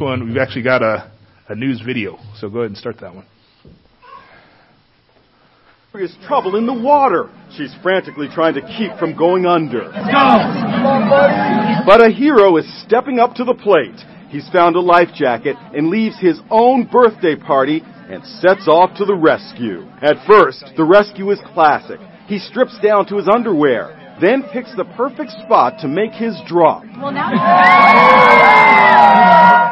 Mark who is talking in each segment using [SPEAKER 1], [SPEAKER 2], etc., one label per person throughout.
[SPEAKER 1] one, we've actually got a, a news video. So go ahead and start that one.
[SPEAKER 2] There is trouble in the water. She's frantically trying to keep from going under. But a hero is stepping up to the plate. He's found a life jacket and leaves his own birthday party and sets off to the rescue. At first, the rescue is classic. He strips down to his underwear, then picks the perfect spot to make his drop.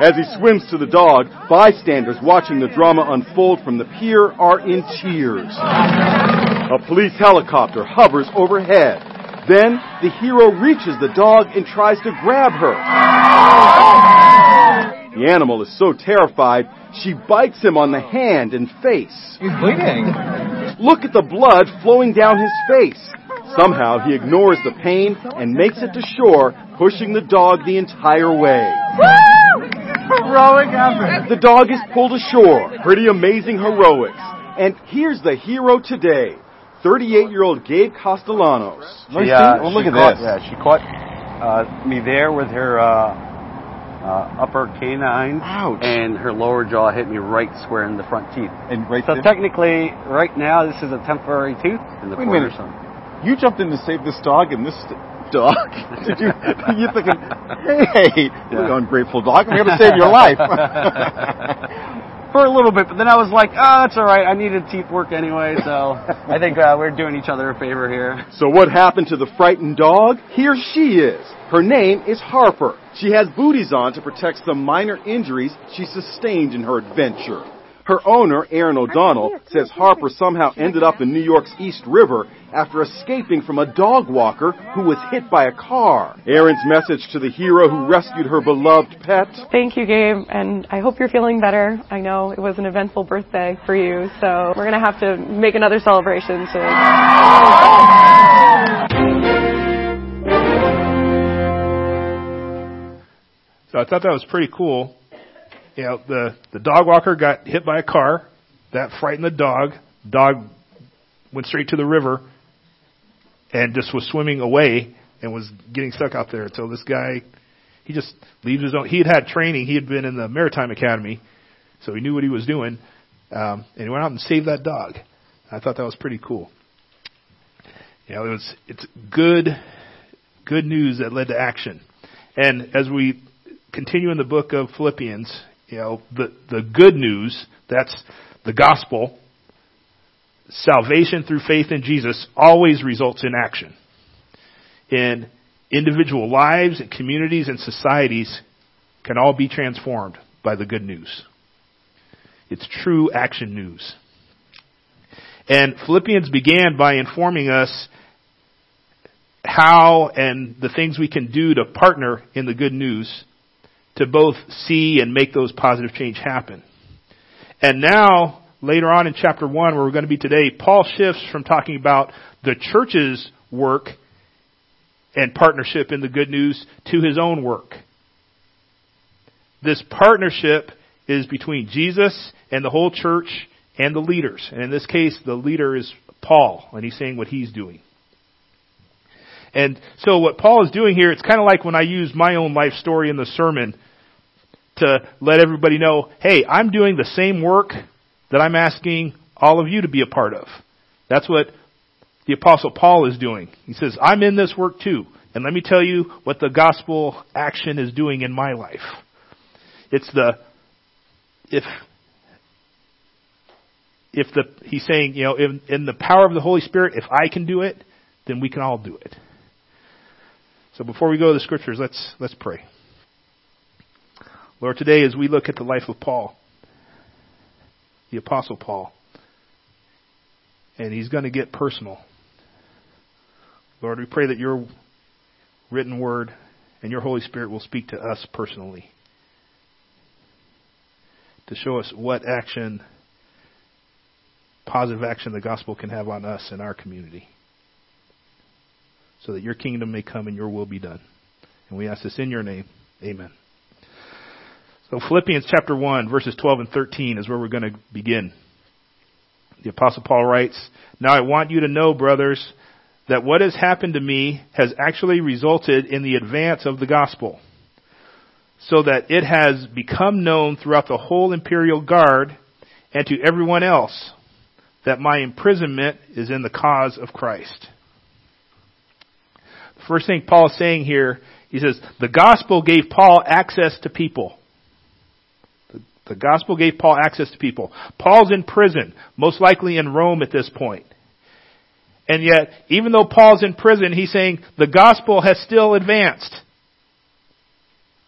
[SPEAKER 2] As he swims to the dog, bystanders watching the drama unfold from the pier are in tears. A police helicopter hovers overhead. Then the hero reaches the dog and tries to grab her. The animal is so terrified, she bites him on the hand and face.
[SPEAKER 3] He's bleeding.
[SPEAKER 2] Look at the blood flowing down his face. Somehow he ignores the pain and makes it to shore, pushing the dog the entire way.
[SPEAKER 3] Heroic effort.
[SPEAKER 2] The dog is pulled ashore. Pretty amazing heroics. And here's the hero today. 38-year-old Gabe Castellanos.
[SPEAKER 4] She, uh,
[SPEAKER 3] oh, look at
[SPEAKER 4] caught,
[SPEAKER 3] this.
[SPEAKER 4] Yeah, she caught uh, me there with her uh, uh, upper canine,
[SPEAKER 3] Ouch.
[SPEAKER 4] and her lower jaw hit me right square in the front teeth.
[SPEAKER 3] And right
[SPEAKER 4] So
[SPEAKER 3] there-
[SPEAKER 4] technically, right now, this is a temporary tooth in the
[SPEAKER 3] Wait a
[SPEAKER 4] corner.
[SPEAKER 3] minute. You jumped in to save this dog, and this dog. Did you? You're thinking, hey, you ungrateful dog, I'm here to save your life.
[SPEAKER 4] For a little bit, but then I was like, oh, that's all right. I needed teeth work anyway, so I think uh, we're doing each other a favor here.
[SPEAKER 2] So what happened to the frightened dog? Here she is. Her name is Harper. She has booties on to protect some minor injuries she sustained in her adventure. Her owner, Aaron O'Donnell, says Harper somehow ended up in New York's East River after escaping from a dog walker who was hit by a car. Aaron's message to the hero who rescued her beloved pet
[SPEAKER 5] Thank you, Gabe, and I hope you're feeling better. I know it was an eventful birthday for you, so we're gonna have to make another celebration soon.
[SPEAKER 1] So I thought that was pretty cool. You know, the the dog walker got hit by a car. That frightened the dog. Dog went straight to the river and just was swimming away and was getting stuck out there. So this guy, he just leaves his own. He had had training. He had been in the maritime academy, so he knew what he was doing. Um, and he went out and saved that dog. I thought that was pretty cool. You know, it was it's good good news that led to action. And as we continue in the book of Philippians, you know, the, the good news, that's the gospel, salvation through faith in Jesus always results in action. In individual lives and communities and societies can all be transformed by the good news. It's true action news. And Philippians began by informing us how and the things we can do to partner in the good news to both see and make those positive change happen. And now, later on in chapter 1, where we're going to be today, Paul shifts from talking about the church's work and partnership in the good news to his own work. This partnership is between Jesus and the whole church and the leaders. And in this case, the leader is Paul, and he's saying what he's doing. And so what Paul is doing here, it's kind of like when I use my own life story in the sermon to let everybody know, hey, I'm doing the same work that I'm asking all of you to be a part of. That's what the apostle Paul is doing. He says, I'm in this work too. And let me tell you what the gospel action is doing in my life. It's the, if, if the, he's saying, you know, in, in the power of the Holy Spirit, if I can do it, then we can all do it. So before we go to the scriptures, let's, let's pray. Lord, today as we look at the life of Paul, the apostle Paul, and he's going to get personal. Lord, we pray that your written word and your Holy Spirit will speak to us personally to show us what action, positive action the gospel can have on us and our community so that your kingdom may come and your will be done. And we ask this in your name. Amen. So Philippians chapter 1 verses 12 and 13 is where we're going to begin. The apostle Paul writes, Now I want you to know, brothers, that what has happened to me has actually resulted in the advance of the gospel. so that it has become known throughout the whole imperial guard and to everyone else that my imprisonment is in the cause of Christ. The first thing Paul is saying here, he says, the gospel gave Paul access to people. The, gospel gave Paul access to people. Paul's in prison, most likely in Rome at this point. And yet, even though Paul's in prison, he's saying the gospel has still advanced.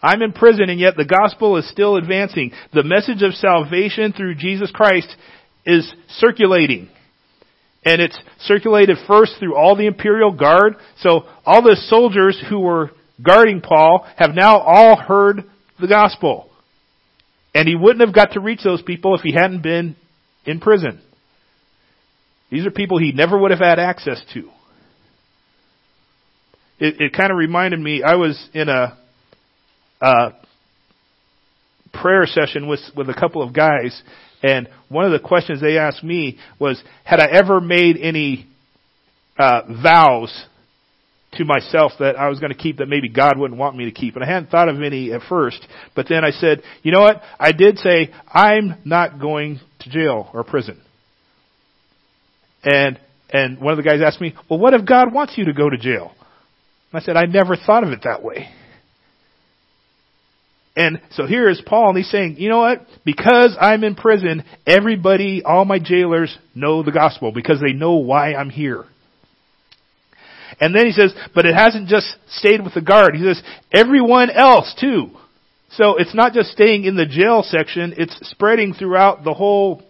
[SPEAKER 1] I'm in prison and yet the gospel is still advancing. The message of salvation through Jesus Christ is circulating. And it's circulated first through all the imperial guard. So all the soldiers who were guarding Paul have now all heard the gospel. And he wouldn't have got to reach those people if he hadn't been in prison. These are people he never would have had access to. It, it kind of reminded me, I was in a, a prayer session with, with a couple of guys, and one of the questions they asked me was, had I ever made any uh, vows to myself that I was going to keep that maybe God wouldn't want me to keep. And I hadn't thought of any at first, but then I said, you know what? I did say, I'm not going to jail or prison. And, and one of the guys asked me, well, what if God wants you to go to jail? And I said, I never thought of it that way. And so here is Paul, and he's saying, you know what? Because I'm in prison, everybody, all my jailers know the gospel because they know why I'm here. And then he says, but it hasn't just stayed with the guard. He says, everyone else too. So it's not just staying in the jail section, it's spreading throughout the whole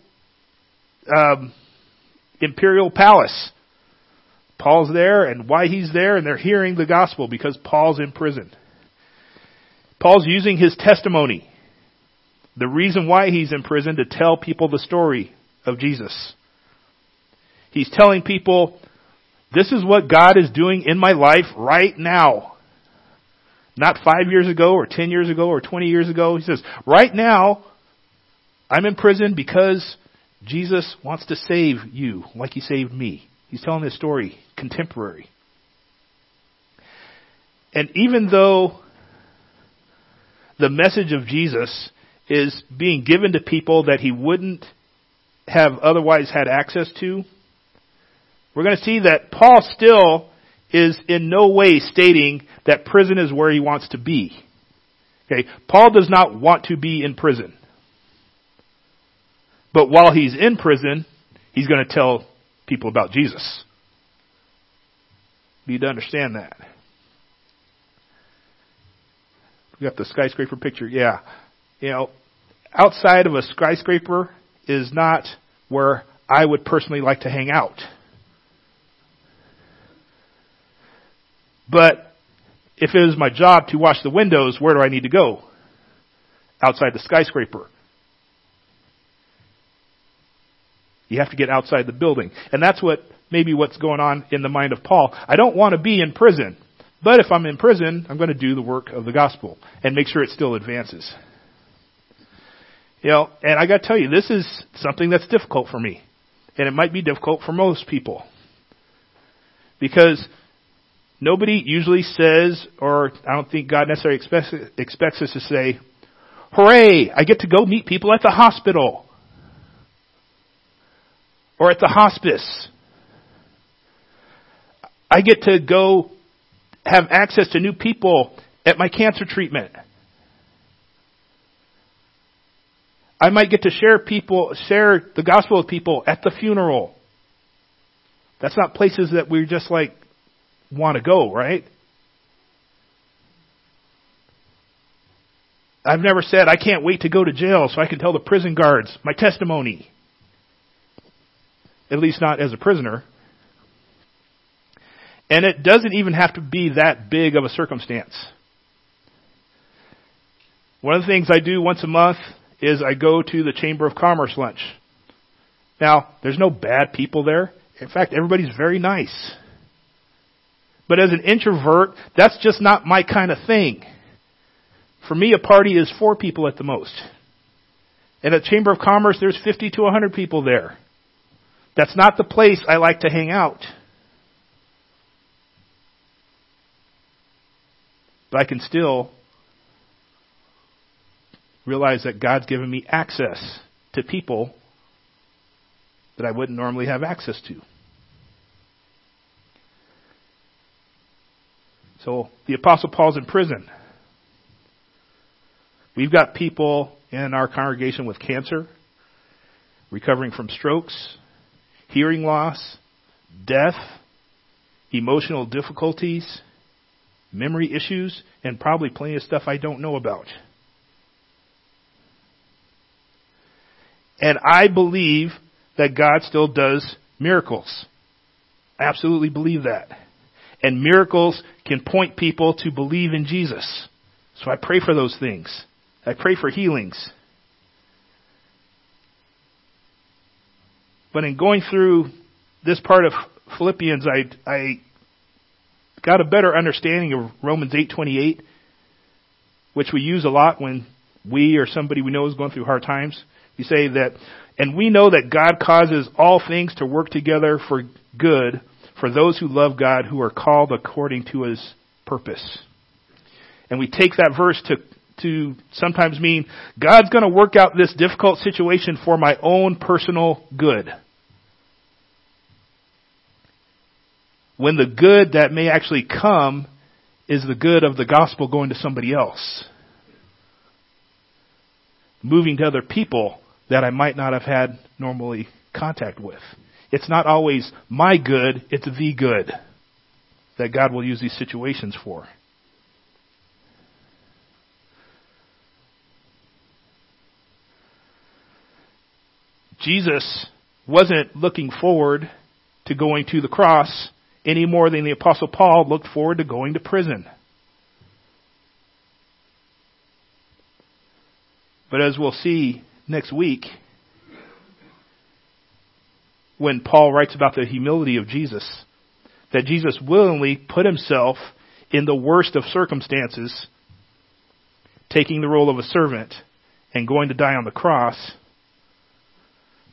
[SPEAKER 1] um, imperial palace. Paul's there and why he's there and they're hearing the gospel because Paul's in prison. Paul's using his testimony, the reason why he's in prison to tell people the story of Jesus. He's telling people, this is what God is doing in my life right now. Not five years ago or ten years ago or twenty years ago. He says, right now, I'm in prison because Jesus wants to save you like he saved me. He's telling this story contemporary. And even though the message of Jesus is being given to people that he wouldn't have otherwise had access to, we're going to see that Paul still is in no way stating that prison is where he wants to be. Okay, Paul does not want to be in prison. But while he's in prison, he's going to tell people about Jesus. You need to understand that. We got the skyscraper picture. Yeah. You know, outside of a skyscraper is not where I would personally like to hang out. But if it is my job to wash the windows, where do I need to go? Outside the skyscraper. You have to get outside the building. And that's what maybe what's going on in the mind of Paul. I don't want to be in prison. But if I'm in prison, I'm going to do the work of the gospel and make sure it still advances. You know, and I got to tell you, this is something that's difficult for me. And it might be difficult for most people. Because nobody usually says, or I don't think God necessarily expects, expects us to say, hooray, I get to go meet people at the hospital or at the hospice. I get to go have access to new people at my cancer treatment. I might get to share people, share the gospel with people at the funeral. That's not places that we're just like want to go, right? I've never said I can't wait to go to jail so I can tell the prison guards my testimony at least not as a prisoner. And it doesn't even have to be that big of a circumstance. One of the things I do once a month is I go to the Chamber of Commerce lunch. Now, there's no bad people there. In fact, everybody's very nice. But as an introvert, that's just not my kind of thing. For me, a party is four people at the most. And at Chamber of Commerce, there's 50 to 100 people there. That's not the place I like to hang out. But I can still realize that God's given me access to people that I wouldn't normally have access to. So the Apostle Paul's in prison. We've got people in our congregation with cancer, recovering from strokes, hearing loss, death, emotional difficulties, memory issues, and probably plenty of stuff I don't know about. And I believe that God still does miracles. I absolutely believe that. And miracles can point people to believe in Jesus. So I pray for those things. I pray for healings. But in going through this part of Philippians, I, I got a better understanding of Romans 8:28, which we use a lot when we or somebody we know is going through hard times. We say that, and we know that God causes all things to work together for good for those who love God, who are called according to His purpose. And we take that verse to to sometimes mean God's going to work out this difficult situation for my own personal good. When the good that may actually come is the good of the gospel going to somebody else. Moving to other people that I might not have had normally contact with. It's not always my good, it's the good that God will use these situations for. Jesus wasn't looking forward to going to the cross any more than the apostle Paul looked forward to going to prison. But as we'll see next week, when Paul writes about the humility of Jesus, that Jesus willingly put himself in the worst of circumstances, taking the role of a servant and going to die on the cross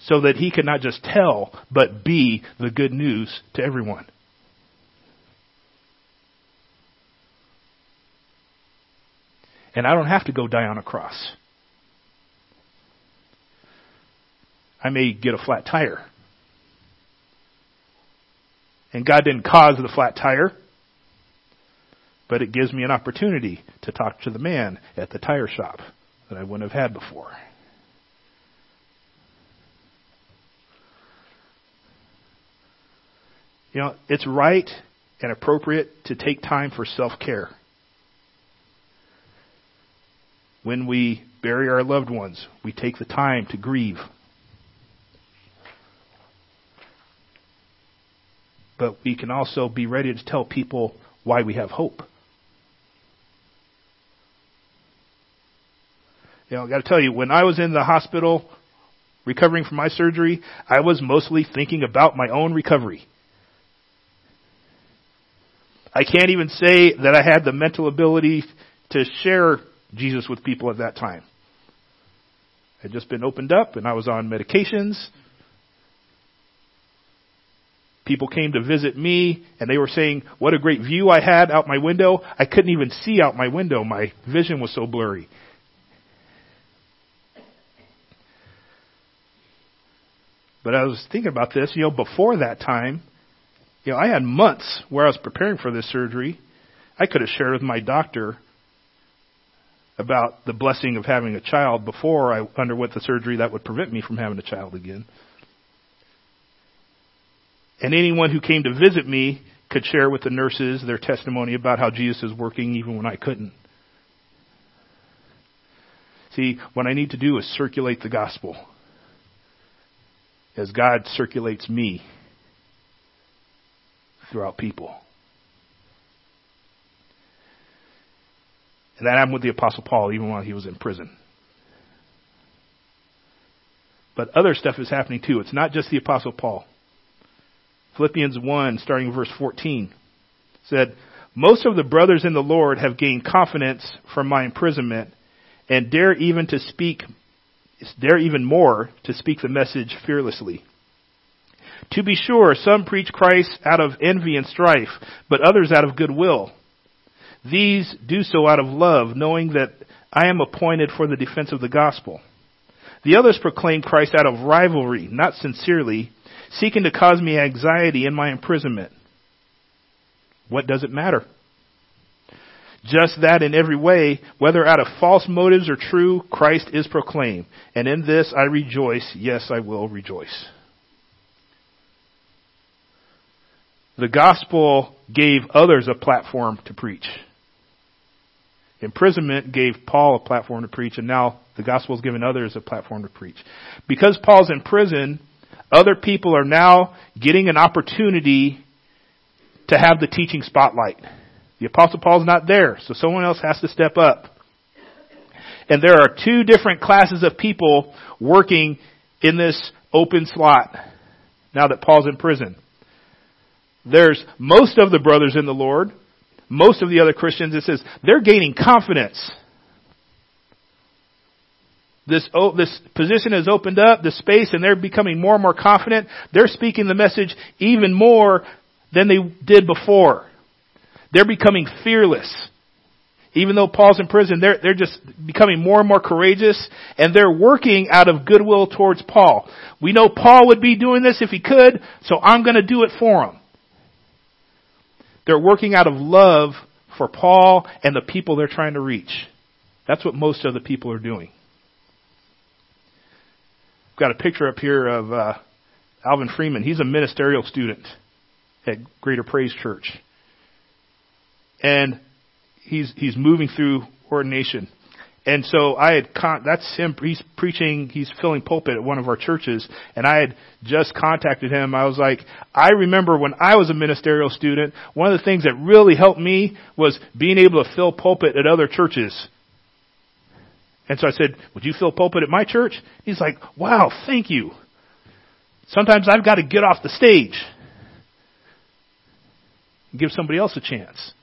[SPEAKER 1] so that he could not just tell, but be the good news to everyone. And I don't have to go die on a cross. I may get a flat tire. And God didn't cause the flat tire, but it gives me an opportunity to talk to the man at the tire shop that I wouldn't have had before. You know, it's right and appropriate to take time for self care. When we bury our loved ones, we take the time to grieve. But we can also be ready to tell people why we have hope. You know, I got to tell you, when I was in the hospital recovering from my surgery, I was mostly thinking about my own recovery. I can't even say that I had the mental ability to share Jesus with people at that time. I had just been opened up and I was on medications. People came to visit me and they were saying what a great view I had out my window. I couldn't even see out my window. My vision was so blurry. But I was thinking about this, you know, before that time, you know, I had months where I was preparing for this surgery. I could have shared with my doctor about the blessing of having a child before I underwent the surgery that would prevent me from having a child again. And anyone who came to visit me could share with the nurses their testimony about how Jesus is working even when I couldn't. See, what I need to do is circulate the gospel as God circulates me throughout people. And that happened with the Apostle Paul even while he was in prison. But other stuff is happening too. It's not just the Apostle Paul. Philippians 1, starting verse 14, said, Most of the brothers in the Lord have gained confidence from my imprisonment and dare even to speak, dare even more to speak the message fearlessly. To be sure, some preach Christ out of envy and strife, but others out of goodwill. these do so out of love, knowing that I am appointed for the defense of the gospel. The others proclaim Christ out of rivalry, not sincerely, seeking to cause me anxiety in my imprisonment. What does it matter? Just that in every way, whether out of false motives or true, Christ is proclaimed. And in this I rejoice. Yes, I will rejoice. The gospel gave others a platform to preach. Imprisonment gave Paul a platform to preach, and now the gospel has given others a platform to preach. Because Paul's in prison, other people are now getting an opportunity to have the teaching spotlight. The apostle Paul's not there, so someone else has to step up. And there are two different classes of people working in this open slot now that Paul's in prison. There's most of the brothers in the Lord, most of the other Christians, it says they're gaining confidence. This, oh, this position has opened up, the space, and they're becoming more and more confident. They're speaking the message even more than they did before. They're becoming fearless. Even though Paul's in prison, they're, they're just becoming more and more courageous and they're working out of goodwill towards Paul. We know Paul would be doing this if he could, so I'm going to do it for him. They're working out of love for Paul and the people they're trying to reach. That's what most of the people are doing. Got a picture up here of uh, Alvin Freeman. He's a ministerial student at Greater Praise Church and he's he's moving through ordination. And so I had con- that's him. He's preaching. He's filling pulpit at one of our churches, and I had just contacted him. I was like, I remember when I was a ministerial student, one of the things that really helped me was being able to fill pulpit at other churches. And so I said, "Would you fill pulpit at my church?" He's like, "Wow, thank you." Sometimes I've got to get off the stage, and give somebody else a chance.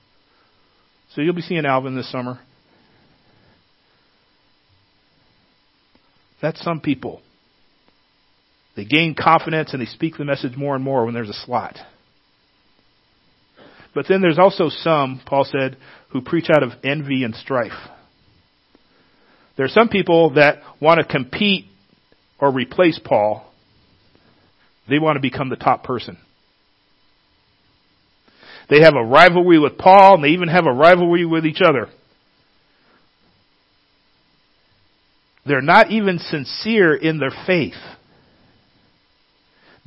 [SPEAKER 1] So you'll be seeing Alvin this summer. That's some people. They gain confidence and they speak the message more and more when there's a slot. But then there's also some, Paul said, who preach out of envy and strife. There are some people that want to compete or replace Paul. They want to become the top person. They have a rivalry with Paul, and they even have a rivalry with each other. They're not even sincere in their faith.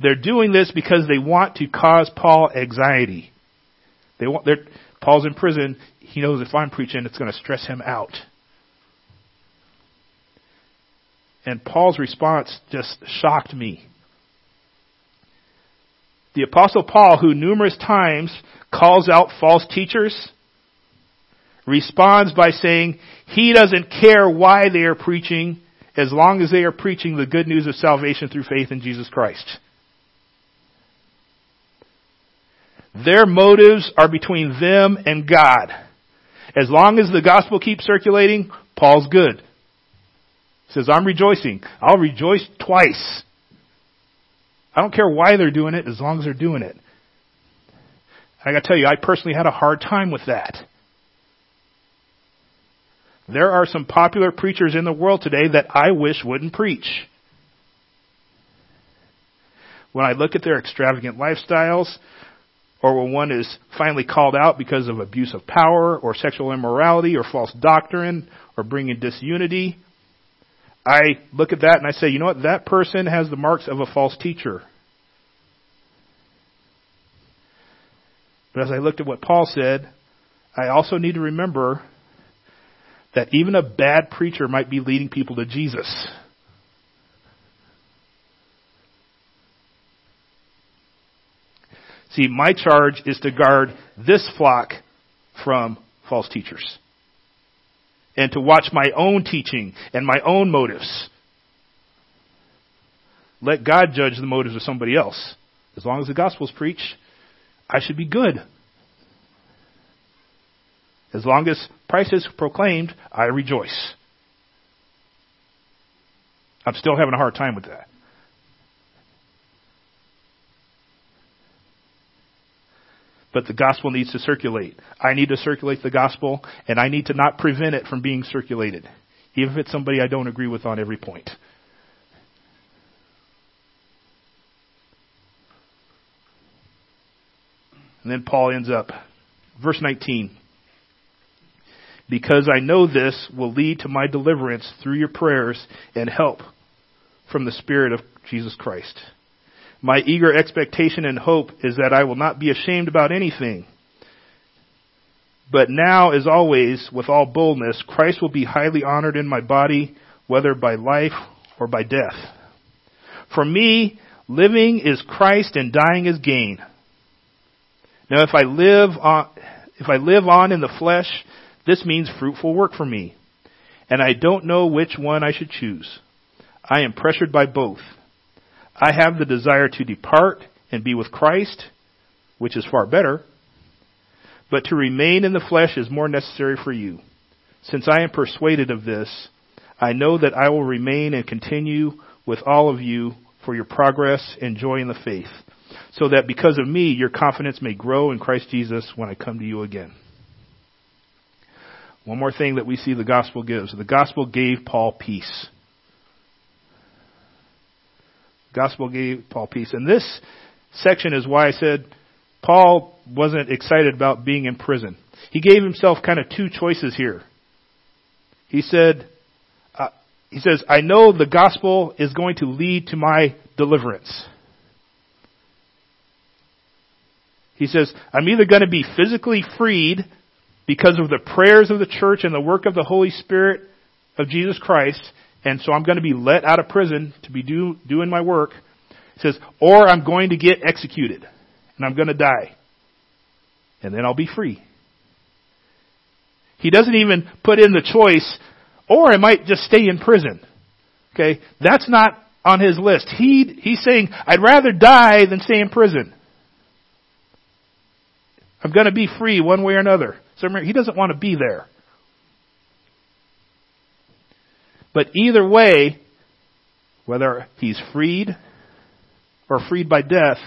[SPEAKER 1] They're doing this because they want to cause Paul anxiety. They want, Paul's in prison. He knows if I'm preaching, it's going to stress him out. And Paul's response just shocked me. The apostle Paul, who numerous times calls out false teachers, responds by saying he doesn't care why they are preaching as long as they are preaching the good news of salvation through faith in Jesus Christ. Their motives are between them and God. As long as the gospel keeps circulating, Paul's good. Says, I'm rejoicing. I'll rejoice twice. I don't care why they're doing it as long as they're doing it. I gotta tell you, I personally had a hard time with that. There are some popular preachers in the world today that I wish wouldn't preach. When I look at their extravagant lifestyles, or when one is finally called out because of abuse of power, or sexual immorality, or false doctrine, or bringing disunity, I look at that and I say, you know what? That person has the marks of a false teacher. But as I looked at what Paul said, I also need to remember that even a bad preacher might be leading people to Jesus. See, my charge is to guard this flock from false teachers and to watch my own teaching and my own motives. Let God judge the motives of somebody else. As long as the gospel's preached, I should be good. As long as Christ is proclaimed, I rejoice. I'm still having a hard time with that. But the gospel needs to circulate. I need to circulate the gospel, and I need to not prevent it from being circulated, even if it's somebody I don't agree with on every point. And then Paul ends up, verse 19. Because I know this will lead to my deliverance through your prayers and help from the Spirit of Jesus Christ. My eager expectation and hope is that I will not be ashamed about anything. But now, as always, with all boldness, Christ will be highly honored in my body, whether by life or by death. For me, living is Christ and dying is gain. Now if I live on, if I live on in the flesh, this means fruitful work for me. And I don't know which one I should choose. I am pressured by both. I have the desire to depart and be with Christ, which is far better, but to remain in the flesh is more necessary for you. Since I am persuaded of this, I know that I will remain and continue with all of you for your progress and joy in the faith, so that because of me your confidence may grow in Christ Jesus when I come to you again. One more thing that we see the gospel gives. The gospel gave Paul peace. Gospel gave Paul peace. And this section is why I said Paul wasn't excited about being in prison. He gave himself kind of two choices here. He said, uh, he says, I know the gospel is going to lead to my deliverance. He says, I'm either going to be physically freed because of the prayers of the church and the work of the Holy Spirit of Jesus Christ, and so I'm going to be let out of prison to be do, doing my work. He says, or I'm going to get executed, and I'm going to die, and then I'll be free. He doesn't even put in the choice, or I might just stay in prison. Okay, that's not on his list. He he's saying, I'd rather die than stay in prison. I'm going to be free one way or another. So he doesn't want to be there. But either way, whether he's freed or freed by death,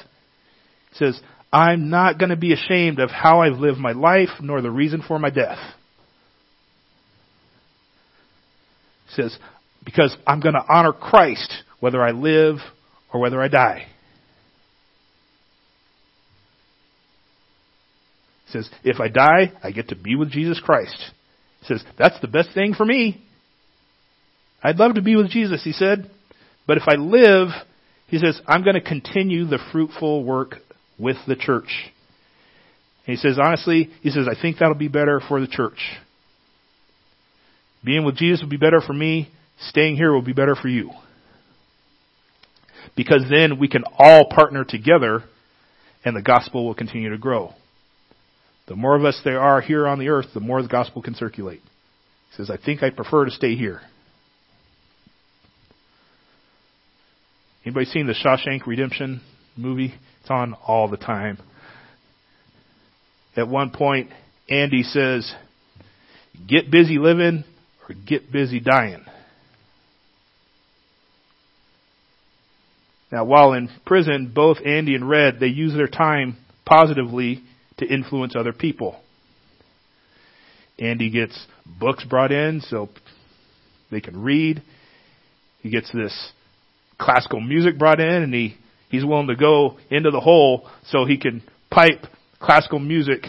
[SPEAKER 1] says, I'm not going to be ashamed of how I've lived my life nor the reason for my death. He says, because I'm going to honor Christ whether I live or whether I die. He says, if I die, I get to be with Jesus Christ. He says, that's the best thing for me. I'd love to be with Jesus, he said. But if I live, he says, I'm going to continue the fruitful work with the church. And he says, honestly, he says, I think that'll be better for the church. Being with Jesus will be better for me. Staying here will be better for you. Because then we can all partner together and the gospel will continue to grow. The more of us there are here on the earth, the more the gospel can circulate. He says, I think I prefer to stay here. Anybody seen the Shawshank Redemption movie? It's on all the time. At one point, Andy says, get busy living or get busy dying. Now, while in prison, both Andy and Red, they use their time positively to influence other people. Andy gets books brought in so they can read. He gets this classical music brought in and he, he's willing to go into the hole so he can pipe classical music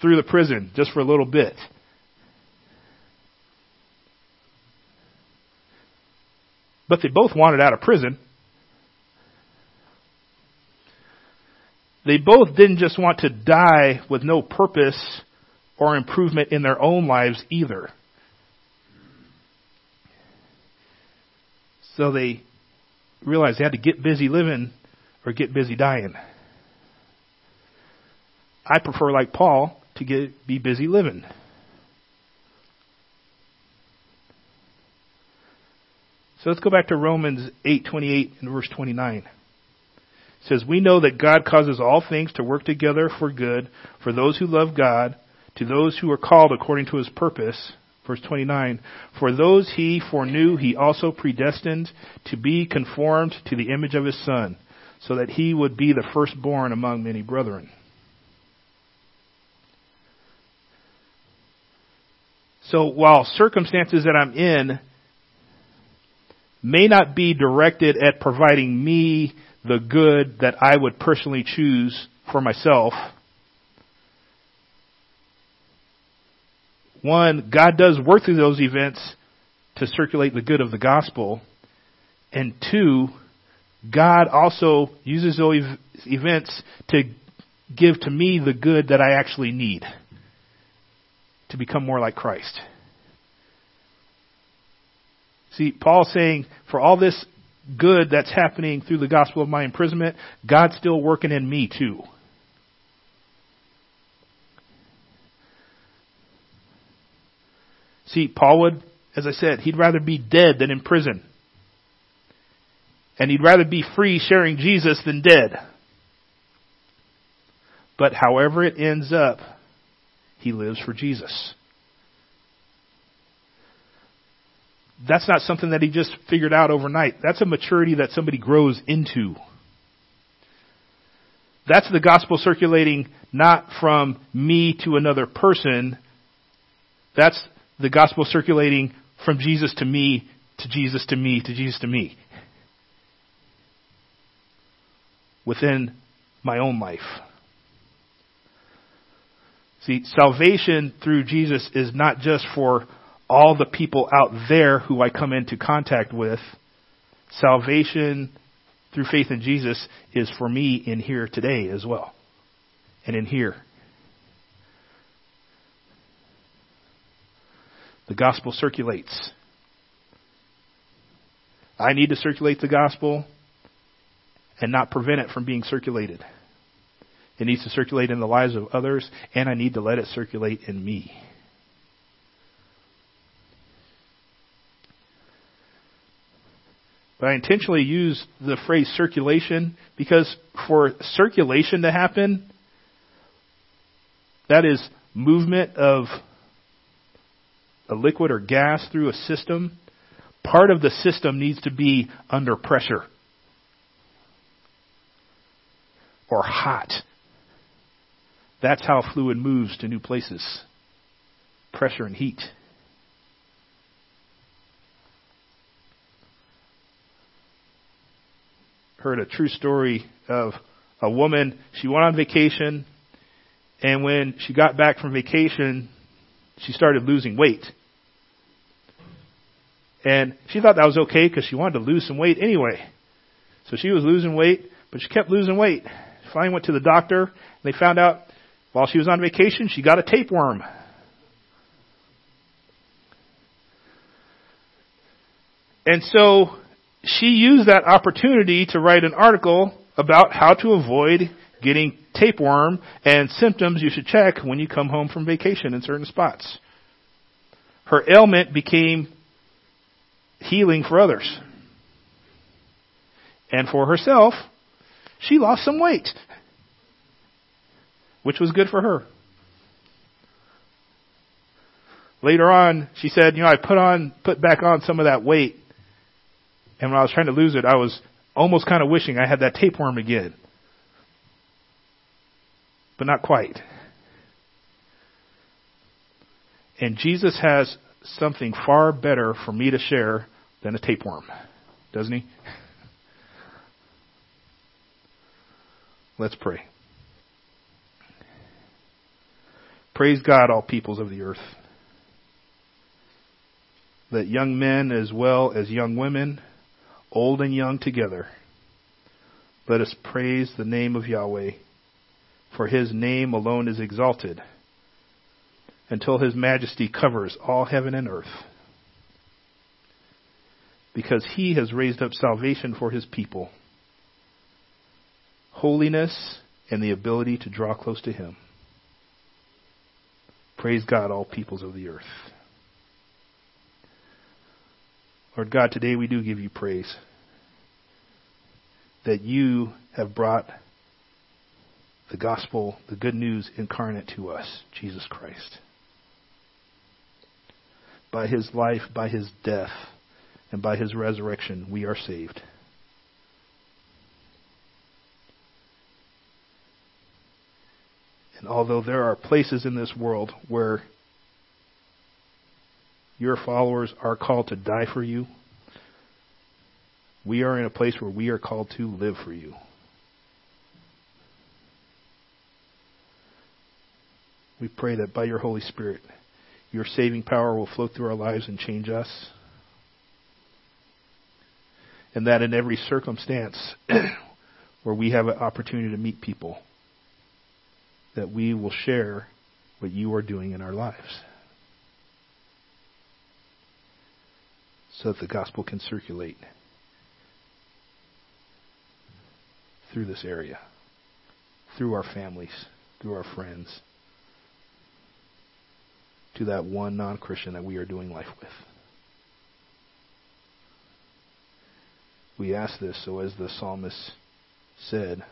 [SPEAKER 1] through the prison just for a little bit. But they both wanted out of prison. They both didn't just want to die with no purpose or improvement in their own lives either. So they realized they had to get busy living or get busy dying. I prefer, like Paul, to get be busy living. So let's go back to Romans 8:28 and verse 29. It says, "We know that God causes all things to work together for good for those who love God, to those who are called according to his purpose." Verse 29, for those he foreknew, he also predestined to be conformed to the image of his son, so that he would be the firstborn among many brethren. So while circumstances that I'm in may not be directed at providing me the good that I would personally choose for myself, one, God does work through those events to circulate the good of the gospel. And two, God also uses those events to give to me the good that I actually need to become more like Christ. See, Paul's saying, for all this good that's happening through the gospel of my imprisonment, God's still working in me too. See, Paul would, as I said, he'd rather be dead than in prison. And he'd rather be free sharing Jesus than dead. But however it ends up, he lives for Jesus. That's not something that he just figured out overnight. That's a maturity that somebody grows into. That's the gospel circulating not from me to another person. That's the gospel circulating from Jesus to me, to Jesus to me, to Jesus to me. Within my own life. See, salvation through Jesus is not just for all the people out there who I come into contact with. Salvation through faith in Jesus is for me in here today as well. And in here. The gospel circulates. I need to circulate the gospel and not prevent it from being circulated. It needs to circulate in the lives of others, and I need to let it circulate in me. But I intentionally use the phrase circulation because for circulation to happen, that is movement of a liquid or gas through a system, part of the system needs to be under pressure or hot. That's how fluid moves to new places pressure and heat. Heard a true story of a woman, she went on vacation, and when she got back from vacation, she started losing weight. And she thought that was okay because she wanted to lose some weight anyway. So she was losing weight, but she kept losing weight. Finally went to the doctor, and they found out while she was on vacation, she got a tapeworm. And so she used that opportunity to write an article about how to avoid getting tapeworm and symptoms you should check when you come home from vacation in certain spots. Her ailment became healing for others. And for herself, she lost some weight, which was good for her. Later on, she said, you know, I put on, put back on some of that weight. And when I was trying to lose it, I was almost kind of wishing I had that tapeworm again. But not quite. And Jesus has something far better for me to share than a tapeworm, doesn't he? Let's pray. Praise God, all peoples of the earth. That young men as well as young women, old and young together, let us praise the name of Yahweh, for his name alone is exalted, until his majesty covers all heaven and earth. Because he has raised up salvation for his people holiness, and the ability to draw close to Him. Praise God, all peoples of the earth. Lord God, today we do give you praise that you have brought the gospel, the good news incarnate to us, Jesus Christ. By his life, by his death, and by his resurrection, we are saved. And although there are places in this world where your followers are called to die for you. We are in a place where we are called to live for you. We pray that by your Holy Spirit, your saving power will flow through our lives and change us. And that in every circumstance where we have an opportunity to meet people, that we will share what you are doing in our lives. So that the gospel can circulate through this area, through our families, through our friends to that one non Christian that we are doing life with. We ask this so, as the psalmist said,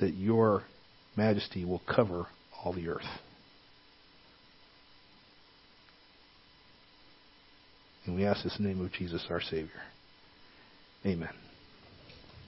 [SPEAKER 1] that your majesty will cover all the earth. And we ask this in the name of Jesus, our Savior. Amen.